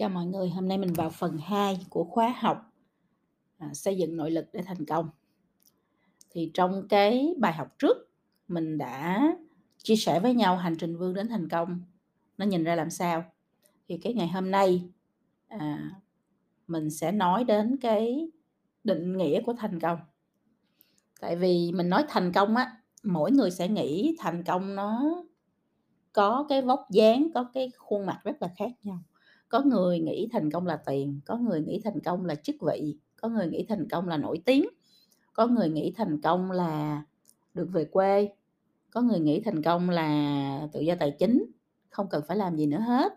Chào mọi người, hôm nay mình vào phần 2 của khóa học à, xây dựng nội lực để thành công. Thì trong cái bài học trước mình đã chia sẻ với nhau hành trình vươn đến thành công nó nhìn ra làm sao. Thì cái ngày hôm nay à, mình sẽ nói đến cái định nghĩa của thành công. Tại vì mình nói thành công á, mỗi người sẽ nghĩ thành công nó có cái vóc dáng, có cái khuôn mặt rất là khác nhau có người nghĩ thành công là tiền có người nghĩ thành công là chức vị có người nghĩ thành công là nổi tiếng có người nghĩ thành công là được về quê có người nghĩ thành công là tự do tài chính không cần phải làm gì nữa hết.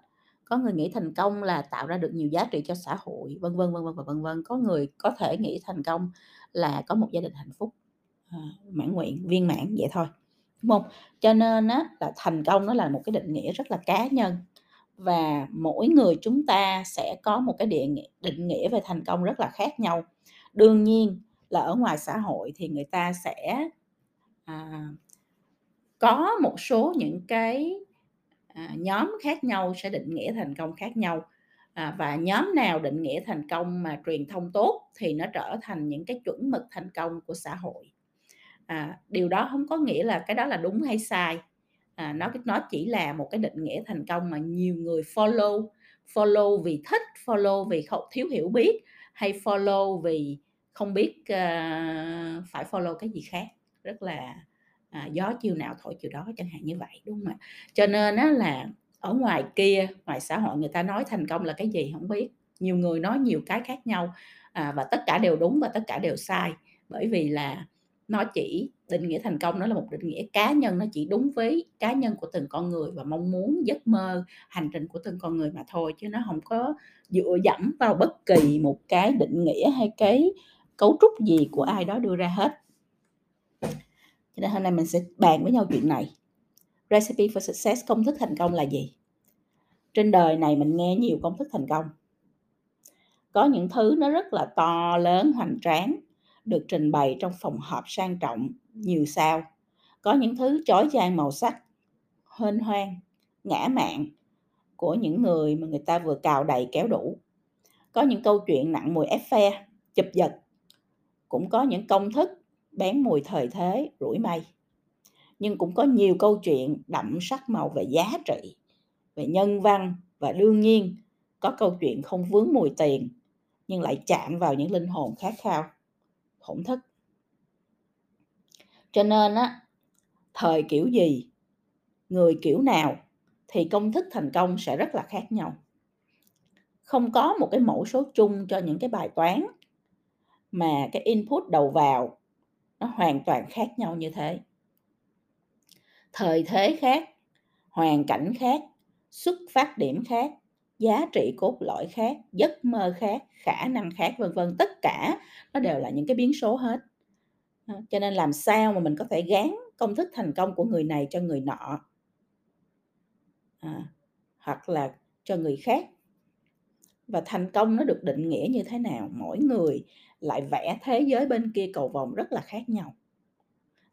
Có người nghĩ thành công là tạo ra được nhiều giá trị cho xã hội vân vân vân vân và vân vân. Có người có thể nghĩ thành công là có một gia đình hạnh phúc à, mãn nguyện viên mãn vậy thôi đúng không? Cho nên á là thành công nó là một cái định nghĩa rất là cá nhân và mỗi người chúng ta sẽ có một cái địa định nghĩa về thành công rất là khác nhau. Đương nhiên là ở ngoài xã hội thì người ta sẽ à, có một số những cái à, nhóm khác nhau sẽ định nghĩa thành công khác nhau. À, và nhóm nào định nghĩa thành công mà truyền thông tốt thì nó trở thành những cái chuẩn mực thành công của xã hội. À, điều đó không có nghĩa là cái đó là đúng hay sai à, nó nó chỉ là một cái định nghĩa thành công mà nhiều người follow follow vì thích follow vì không thiếu hiểu biết hay follow vì không biết uh, phải follow cái gì khác. Rất là à, gió chiều nào thổi chiều đó chẳng hạn như vậy đúng không ạ? Cho nên á là ở ngoài kia ngoài xã hội người ta nói thành công là cái gì không biết. Nhiều người nói nhiều cái khác nhau à, và tất cả đều đúng và tất cả đều sai. Bởi vì là nó chỉ định nghĩa thành công, nó là một định nghĩa cá nhân, nó chỉ đúng với cá nhân của từng con người và mong muốn, giấc mơ, hành trình của từng con người mà thôi, chứ nó không có dựa dẫm vào bất kỳ một cái định nghĩa hay cái cấu trúc gì của ai đó đưa ra hết. Cho nên hôm nay mình sẽ bàn với nhau chuyện này. Recipe for success, công thức thành công là gì? Trên đời này mình nghe nhiều công thức thành công. Có những thứ nó rất là to lớn, hoành tráng được trình bày trong phòng họp sang trọng nhiều sao. Có những thứ chói chang màu sắc, hên hoang, ngã mạn của những người mà người ta vừa cào đầy kéo đủ. Có những câu chuyện nặng mùi ép phe, chụp giật. Cũng có những công thức bén mùi thời thế, rủi may. Nhưng cũng có nhiều câu chuyện đậm sắc màu về giá trị, về nhân văn và đương nhiên. Có câu chuyện không vướng mùi tiền, nhưng lại chạm vào những linh hồn khát khao thổn thức cho nên á, thời kiểu gì, người kiểu nào thì công thức thành công sẽ rất là khác nhau. Không có một cái mẫu số chung cho những cái bài toán mà cái input đầu vào nó hoàn toàn khác nhau như thế. Thời thế khác, hoàn cảnh khác, xuất phát điểm khác giá trị cốt lõi khác giấc mơ khác khả năng khác vân vân. Tất cả nó đều là những cái biến số hết. Cho nên làm sao mà mình có thể gán công thức thành công của người này cho người nọ? À, hoặc là cho người khác. Và thành công nó được định nghĩa như thế nào? Mỗi người lại vẽ thế giới bên kia cầu vòng rất là khác nhau.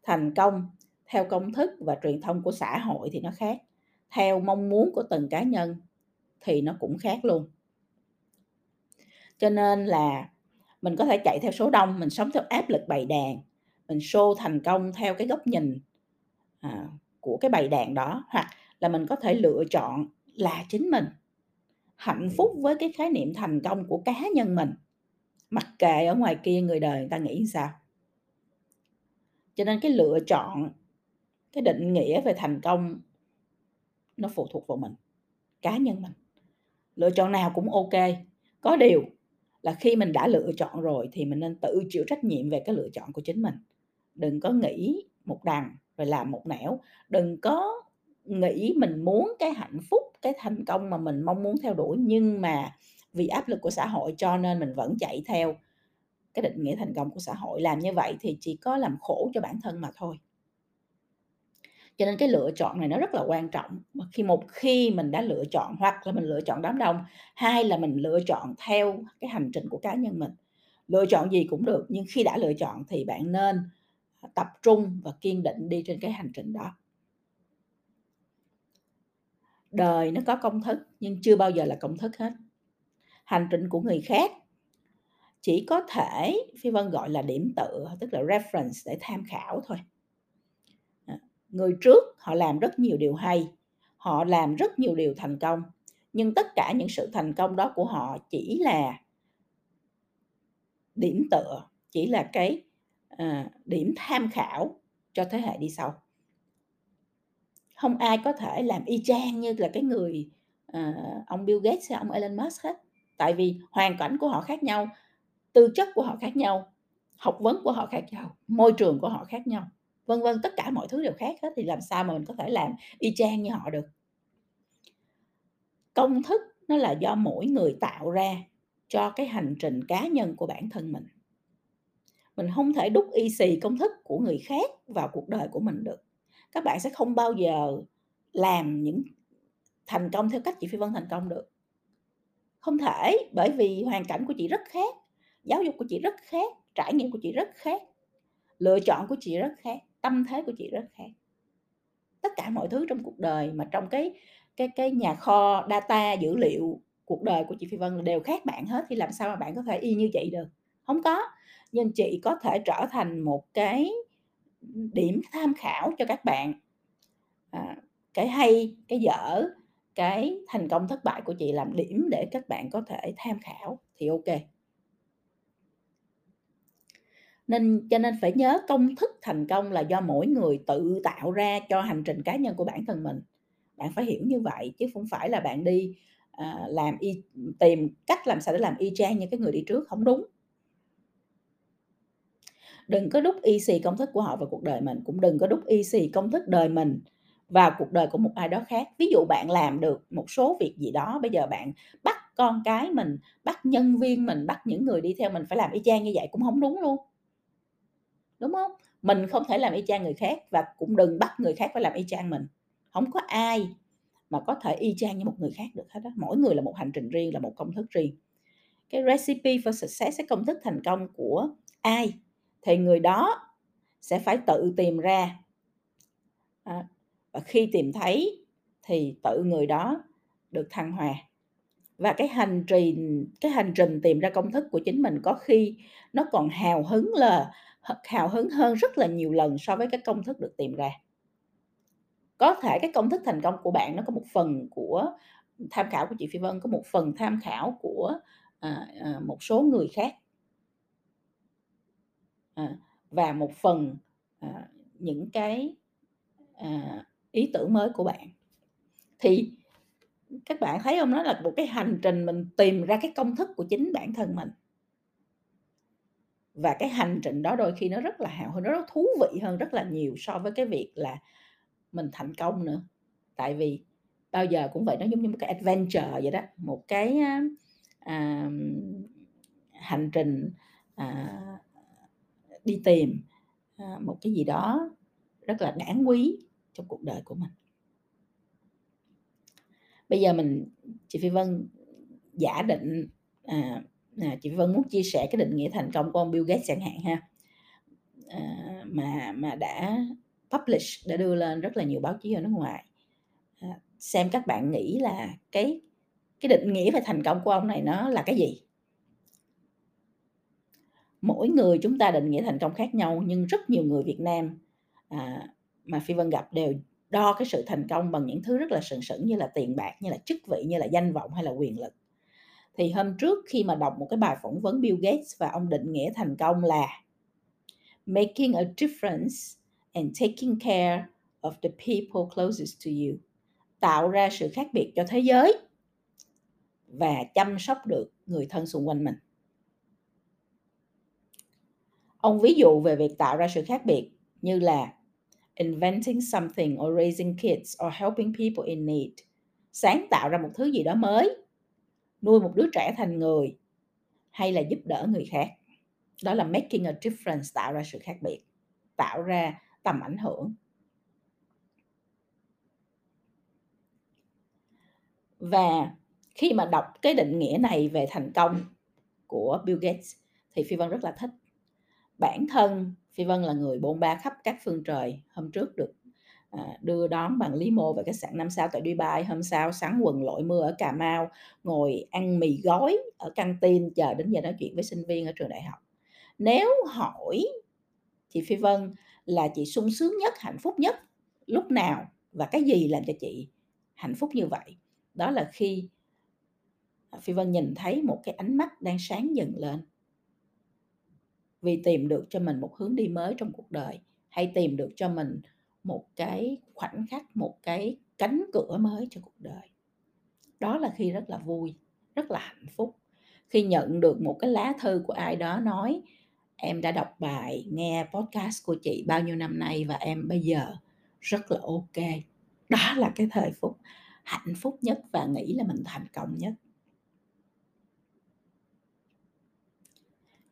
Thành công theo công thức và truyền thông của xã hội thì nó khác. Theo mong muốn của từng cá nhân thì nó cũng khác luôn. Cho nên là mình có thể chạy theo số đông mình sống theo áp lực bày đàn mình show thành công theo cái góc nhìn à, của cái bày đàn đó hoặc là mình có thể lựa chọn là chính mình hạnh phúc với cái khái niệm thành công của cá nhân mình mặc kệ ở ngoài kia người đời người ta nghĩ sao. Cho nên cái lựa chọn cái định nghĩa về thành công nó phụ thuộc vào mình cá nhân mình lựa chọn nào cũng ok. Có điều là khi mình đã lựa chọn rồi thì mình nên tự chịu trách nhiệm về cái lựa chọn của chính mình. Đừng có nghĩ một đằng rồi làm một nẻo. Đừng có nghĩ mình muốn cái hạnh phúc, cái thành công mà mình mong muốn theo đuổi, nhưng mà vì áp lực của xã hội cho nên mình vẫn chạy theo cái định nghĩa thành công của xã hội. Làm như vậy thì chỉ có làm khổ cho bản thân mà thôi cho nên cái lựa chọn này nó rất là quan trọng. Mà khi một khi mình đã lựa chọn hoặc là mình lựa chọn đám đông hai là mình lựa chọn theo cái hành trình của cá nhân mình. Lựa chọn gì cũng được nhưng khi đã lựa chọn thì bạn nên tập trung và kiên định đi trên cái hành trình đó. Đời nó có công thức nhưng chưa bao giờ là công thức hết. Hành trình của người khác chỉ có thể Phi Vân gọi là điểm tựa, tức là reference để tham khảo thôi. Người trước họ làm rất nhiều điều hay, họ làm rất nhiều điều thành công, nhưng tất cả những sự thành công đó của họ chỉ là điểm tựa, chỉ là cái à, điểm tham khảo cho thế hệ đi sau. Không ai có thể làm y chang như là cái người à, ông Bill Gates hay ông Elon Musk hết, tại vì hoàn cảnh của họ khác nhau, tư chất của họ khác nhau, học vấn của họ khác nhau, môi trường của họ khác nhau, vân vân tất cả mọi thứ đều khác hết thì làm sao mà mình có thể làm y chang như họ được. Công thức nó là do mỗi người tạo ra cho cái hành trình cá nhân của bản thân mình. Mình không thể đúc y xì công thức của người khác vào cuộc đời của mình được. Các bạn sẽ không bao giờ làm những thành công theo cách chị Phi Vân thành công được. Không thể, bởi vì hoàn cảnh của chị rất khác, giáo dục của chị rất khác, trải nghiệm của chị rất khác, lựa chọn của chị rất khác, tâm thế của chị rất khác. Tất cả mọi thứ trong cuộc đời mà trong cái cái cái nhà kho data dữ liệu cuộc đời của chị Phi Vân đều khác bạn hết thì làm sao mà bạn có thể y như chị được? Không có. Nhưng chị có thể trở thành một cái điểm tham khảo cho các bạn. À, cái hay cái dở cái thành công thất bại của chị làm điểm để các bạn có thể tham khảo thì ok nên cho nên phải nhớ công thức thành công là do mỗi người tự tạo ra cho hành trình cá nhân của bản thân mình. Bạn phải hiểu như vậy chứ không phải là bạn đi à, làm y tìm cách làm sao để làm y chang như cái người đi trước không đúng. Đừng có đúc y xì công thức của họ vào cuộc đời mình cũng đừng có đúc y xì công thức đời mình vào cuộc đời của một ai đó khác. Ví dụ bạn làm được một số việc gì đó bây giờ bạn bắt con cái mình bắt nhân viên mình bắt những người đi theo mình phải làm y chang như vậy cũng không đúng luôn đúng không? Mình không thể làm y chang người khác và cũng đừng bắt người khác phải làm y chang mình. Không có ai mà có thể y chang như một người khác được hết đó mỗi người là một hành trình riêng là một công thức riêng. Cái recipe for success cái công thức thành công của ai? Thì người đó sẽ phải tự tìm ra. À, và khi tìm thấy thì tự người đó được thăng hoa. Và cái hành trình cái hành trình tìm ra công thức của chính mình có khi nó còn hào hứng là hào hứng hơn rất là nhiều lần so với cái công thức được tìm ra. Có thể cái công thức thành công của bạn nó có một phần của tham khảo của chị Phi Vân có một phần tham khảo của à, à, một số người khác. À, và một phần à, những cái à, ý tưởng mới của bạn. Thì các bạn thấy không? Nó là một cái hành trình mình tìm ra cái công thức của chính bản thân mình và cái hành trình đó đôi khi nó rất là hào hứng nó rất thú vị hơn rất là nhiều so với cái việc là mình thành công nữa. Tại vì bao giờ cũng vậy nó giống như một cái adventure vậy đó một cái à, hành trình à, đi tìm à, một cái gì đó rất là đáng quý trong cuộc đời của mình. Bây giờ mình chị phi vân giả định à, à, chị vân muốn chia sẻ cái định nghĩa thành công của ông bill gates chẳng hạn ha. À, mà mà đã publish đã đưa lên rất là nhiều báo chí ở nước ngoài. À, xem các bạn nghĩ là cái cái định nghĩa về thành công của ông này nó là cái gì? Mỗi người chúng ta định nghĩa thành công khác nhau nhưng rất nhiều người Việt Nam à, mà Phi Vân gặp đều đo cái sự thành công bằng những thứ rất là sừng sững như là tiền bạc như là chức vị như là danh vọng hay là quyền lực thì hôm trước khi mà đọc một cái bài phỏng vấn Bill Gates và ông định nghĩa thành công là making a difference and taking care of the people closest to you tạo ra sự khác biệt cho thế giới và chăm sóc được người thân xung quanh mình. Ông ví dụ về việc tạo ra sự khác biệt như là inventing something or raising kids or helping people in need sáng tạo ra một thứ gì đó mới nuôi một đứa trẻ thành người hay là giúp đỡ người khác. Đó là making a difference, tạo ra sự khác biệt, tạo ra tầm ảnh hưởng. Và khi mà đọc cái định nghĩa này về thành công của Bill Gates thì Phi Vân rất là thích. Bản thân Phi Vân là người bôn ba khắp các phương trời hôm trước được à, đưa đón bằng limo về khách sạn 5 sao tại Dubai, hôm sau sáng quần lội mưa ở Cà Mau, ngồi ăn mì gói ở căng tin chờ đến giờ nói chuyện với sinh viên ở trường đại học. Nếu hỏi chị Phi Vân là chị sung sướng nhất, hạnh phúc nhất lúc nào và cái gì làm cho chị hạnh phúc như vậy? Đó là khi Phi Vân nhìn thấy một cái ánh mắt đang sáng dần lên. Vì tìm được cho mình một hướng đi mới trong cuộc đời hay tìm được cho mình một cái khoảnh khắc, một cái cánh cửa mới cho cuộc đời. Đó là khi rất là vui, rất là hạnh phúc. Khi nhận được một cái lá thư của ai đó nói em đã đọc bài, nghe podcast của chị bao nhiêu năm nay và em bây giờ rất là ok. Đó là cái thời phút hạnh phúc nhất và nghĩ là mình thành công nhất.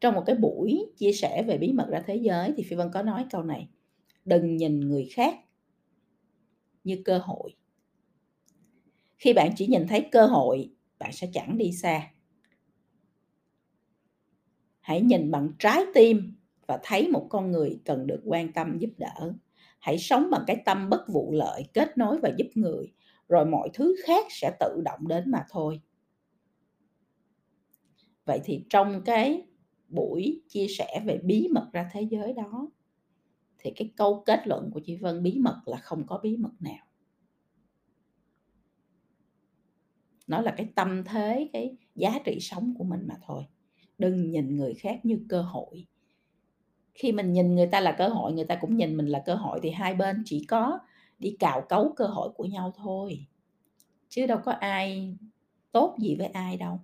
Trong một cái buổi chia sẻ về bí mật ra thế giới thì Phi Vân có nói câu này: "Đừng nhìn người khác như cơ hội." Khi bạn chỉ nhìn thấy cơ hội, bạn sẽ chẳng đi xa. Hãy nhìn bằng trái tim và thấy một con người cần được quan tâm giúp đỡ. Hãy sống bằng cái tâm bất vụ lợi, kết nối và giúp người, rồi mọi thứ khác sẽ tự động đến mà thôi. Vậy thì trong cái buổi chia sẻ về bí mật ra thế giới đó thì cái câu kết luận của chị Vân bí mật là không có bí mật nào. Nó là cái tâm thế, cái giá trị sống của mình mà thôi. Đừng nhìn người khác như cơ hội. Khi mình nhìn người ta là cơ hội, người ta cũng nhìn mình là cơ hội thì hai bên chỉ có đi cào cấu cơ hội của nhau thôi. Chứ đâu có ai tốt gì với ai đâu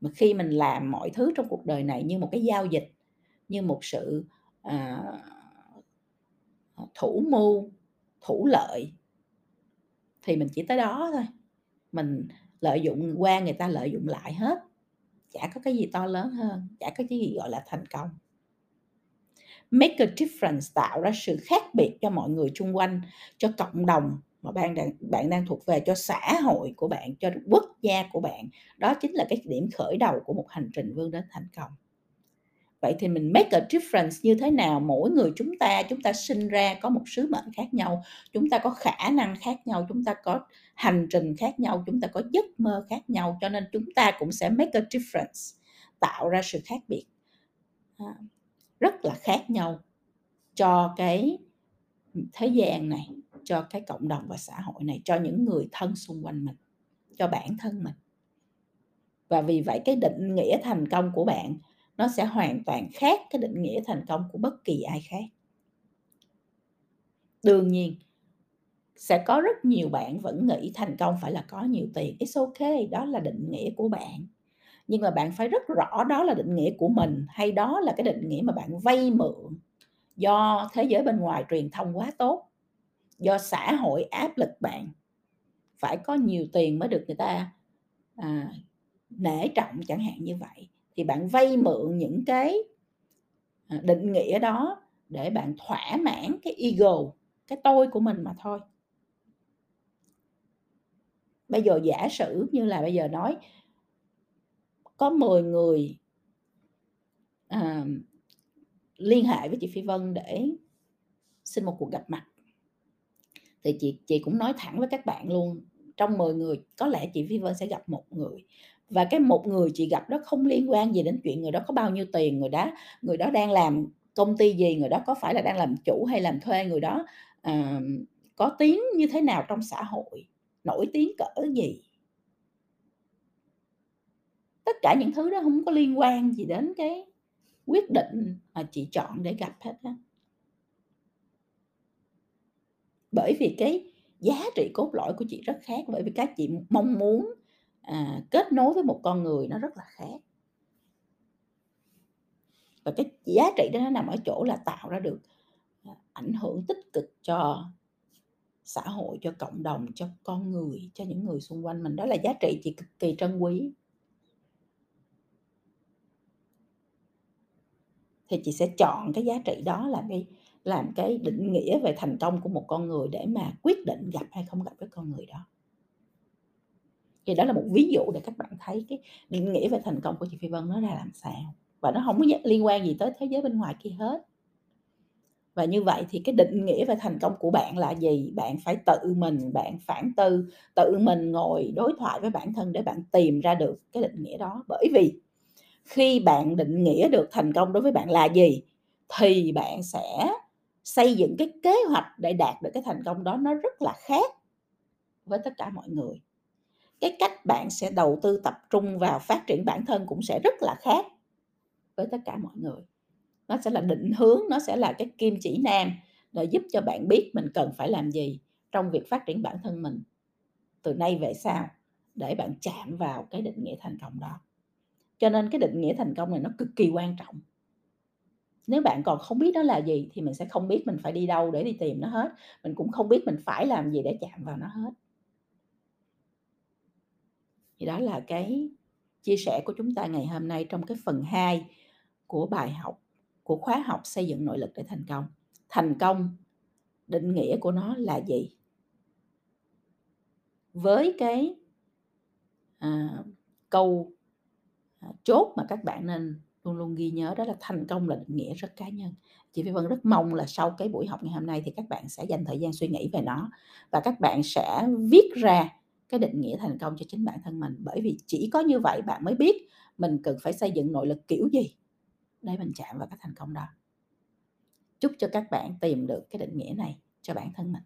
mà khi mình làm mọi thứ trong cuộc đời này như một cái giao dịch như một sự à, thủ mưu, thủ lợi, thì mình chỉ tới đó thôi. Mình lợi dụng qua người ta lợi dụng lại hết. Chả có cái gì to lớn hơn, chả có cái gì gọi là thành công. Make a difference, tạo ra sự khác biệt cho mọi người xung quanh, cho cộng đồng mà bạn đang bạn đang thuộc về, cho xã hội của bạn, cho quốc gia của bạn. Đó chính là cái điểm khởi đầu của một hành trình vươn đến thành công vậy thì mình make a difference như thế nào? Mỗi người chúng ta chúng ta sinh ra có một sứ mệnh khác nhau, chúng ta có khả năng khác nhau, chúng ta có hành trình khác nhau, chúng ta có giấc mơ khác nhau, cho nên chúng ta cũng sẽ make a difference, tạo ra sự khác biệt. À, rất là khác nhau cho cái thế gian này, cho cái cộng đồng và xã hội này, cho những người thân xung quanh mình, cho bản thân mình. Và vì vậy cái định nghĩa thành công của bạn nó sẽ hoàn toàn khác cái định nghĩa thành công của bất kỳ ai khác. Đương nhiên sẽ có rất nhiều bạn vẫn nghĩ thành công phải là có nhiều tiền. It's okay đó là định nghĩa của bạn. Nhưng mà bạn phải rất rõ đó là định nghĩa của mình hay đó là cái định nghĩa mà bạn vay mượn do thế giới bên ngoài truyền thông quá tốt do xã hội áp lực bạn. Phải có nhiều tiền mới được người ta à, nể trọng chẳng hạn như vậy thì bạn vay mượn những cái à, định nghĩa đó để bạn thỏa mãn cái ego cái tôi của mình mà thôi. Bây giờ giả sử như là bây giờ nói có 10 người à, liên hệ với chị Phi Vân để xin một cuộc gặp mặt thì chị chị cũng nói thẳng với các bạn luôn trong 10 người có lẽ chị Phi Vân sẽ gặp một người và cái một người chị gặp đó không liên quan gì đến chuyện người đó có bao nhiêu tiền người đó người đó đang làm công ty gì người đó có phải là đang làm chủ hay làm thuê người đó uh, có tiếng như thế nào trong xã hội nổi tiếng cỡ gì. Tất cả những thứ đó không có liên quan gì đến cái quyết định mà chị chọn để gặp hết á. Bởi vì cái giá trị cốt lõi của chị rất khác bởi vì các chị mong muốn à, kết nối với một con người nó rất là khác. Và cái giá trị đó nó nằm ở chỗ là tạo ra được à, ảnh hưởng tích cực cho xã hội cho cộng đồng cho con người cho những người xung quanh mình. Đó là giá trị chị cực kỳ trân quý. Thì chị sẽ chọn cái giá trị đó là cái làm cái định nghĩa về thành công của một con người để mà quyết định gặp hay không gặp với con người đó thì đó là một ví dụ để các bạn thấy cái định nghĩa về thành công của chị Phi Vân nó ra làm sao. Và nó không có liên quan gì tới thế giới bên ngoài kia hết. Và như vậy thì cái định nghĩa về thành công của bạn là gì? Bạn phải tự mình, bạn phản tư, tự mình ngồi đối thoại với bản thân để bạn tìm ra được cái định nghĩa đó. Bởi vì khi bạn định nghĩa được thành công đối với bạn là gì, thì bạn sẽ xây dựng cái kế hoạch để đạt được cái thành công đó nó rất là khác với tất cả mọi người cái cách bạn sẽ đầu tư tập trung vào phát triển bản thân cũng sẽ rất là khác với tất cả mọi người. Nó sẽ là định hướng, nó sẽ là cái kim chỉ nam để giúp cho bạn biết mình cần phải làm gì trong việc phát triển bản thân mình. Từ nay về sau, để bạn chạm vào cái định nghĩa thành công đó. Cho nên cái định nghĩa thành công này nó cực kỳ quan trọng. Nếu bạn còn không biết nó là gì thì mình sẽ không biết mình phải đi đâu để đi tìm nó hết. Mình cũng không biết mình phải làm gì để chạm vào nó hết thì đó là cái chia sẻ của chúng ta ngày hôm nay trong cái phần 2 của bài học của khóa học xây dựng nội lực để thành công. Thành công định nghĩa của nó là gì? Với cái à, câu à, chốt mà các bạn nên luôn luôn ghi nhớ đó là thành công là định nghĩa rất cá nhân. Chị Phi Vân rất mong là sau cái buổi học ngày hôm nay thì các bạn sẽ dành thời gian suy nghĩ về nó và các bạn sẽ viết ra cái định nghĩa thành công cho chính bản thân mình. Bởi vì chỉ có như vậy bạn mới biết mình cần phải xây dựng nội lực kiểu gì để mình chạm vào cái thành công đó. Chúc cho các bạn tìm được cái định nghĩa này cho bản thân mình.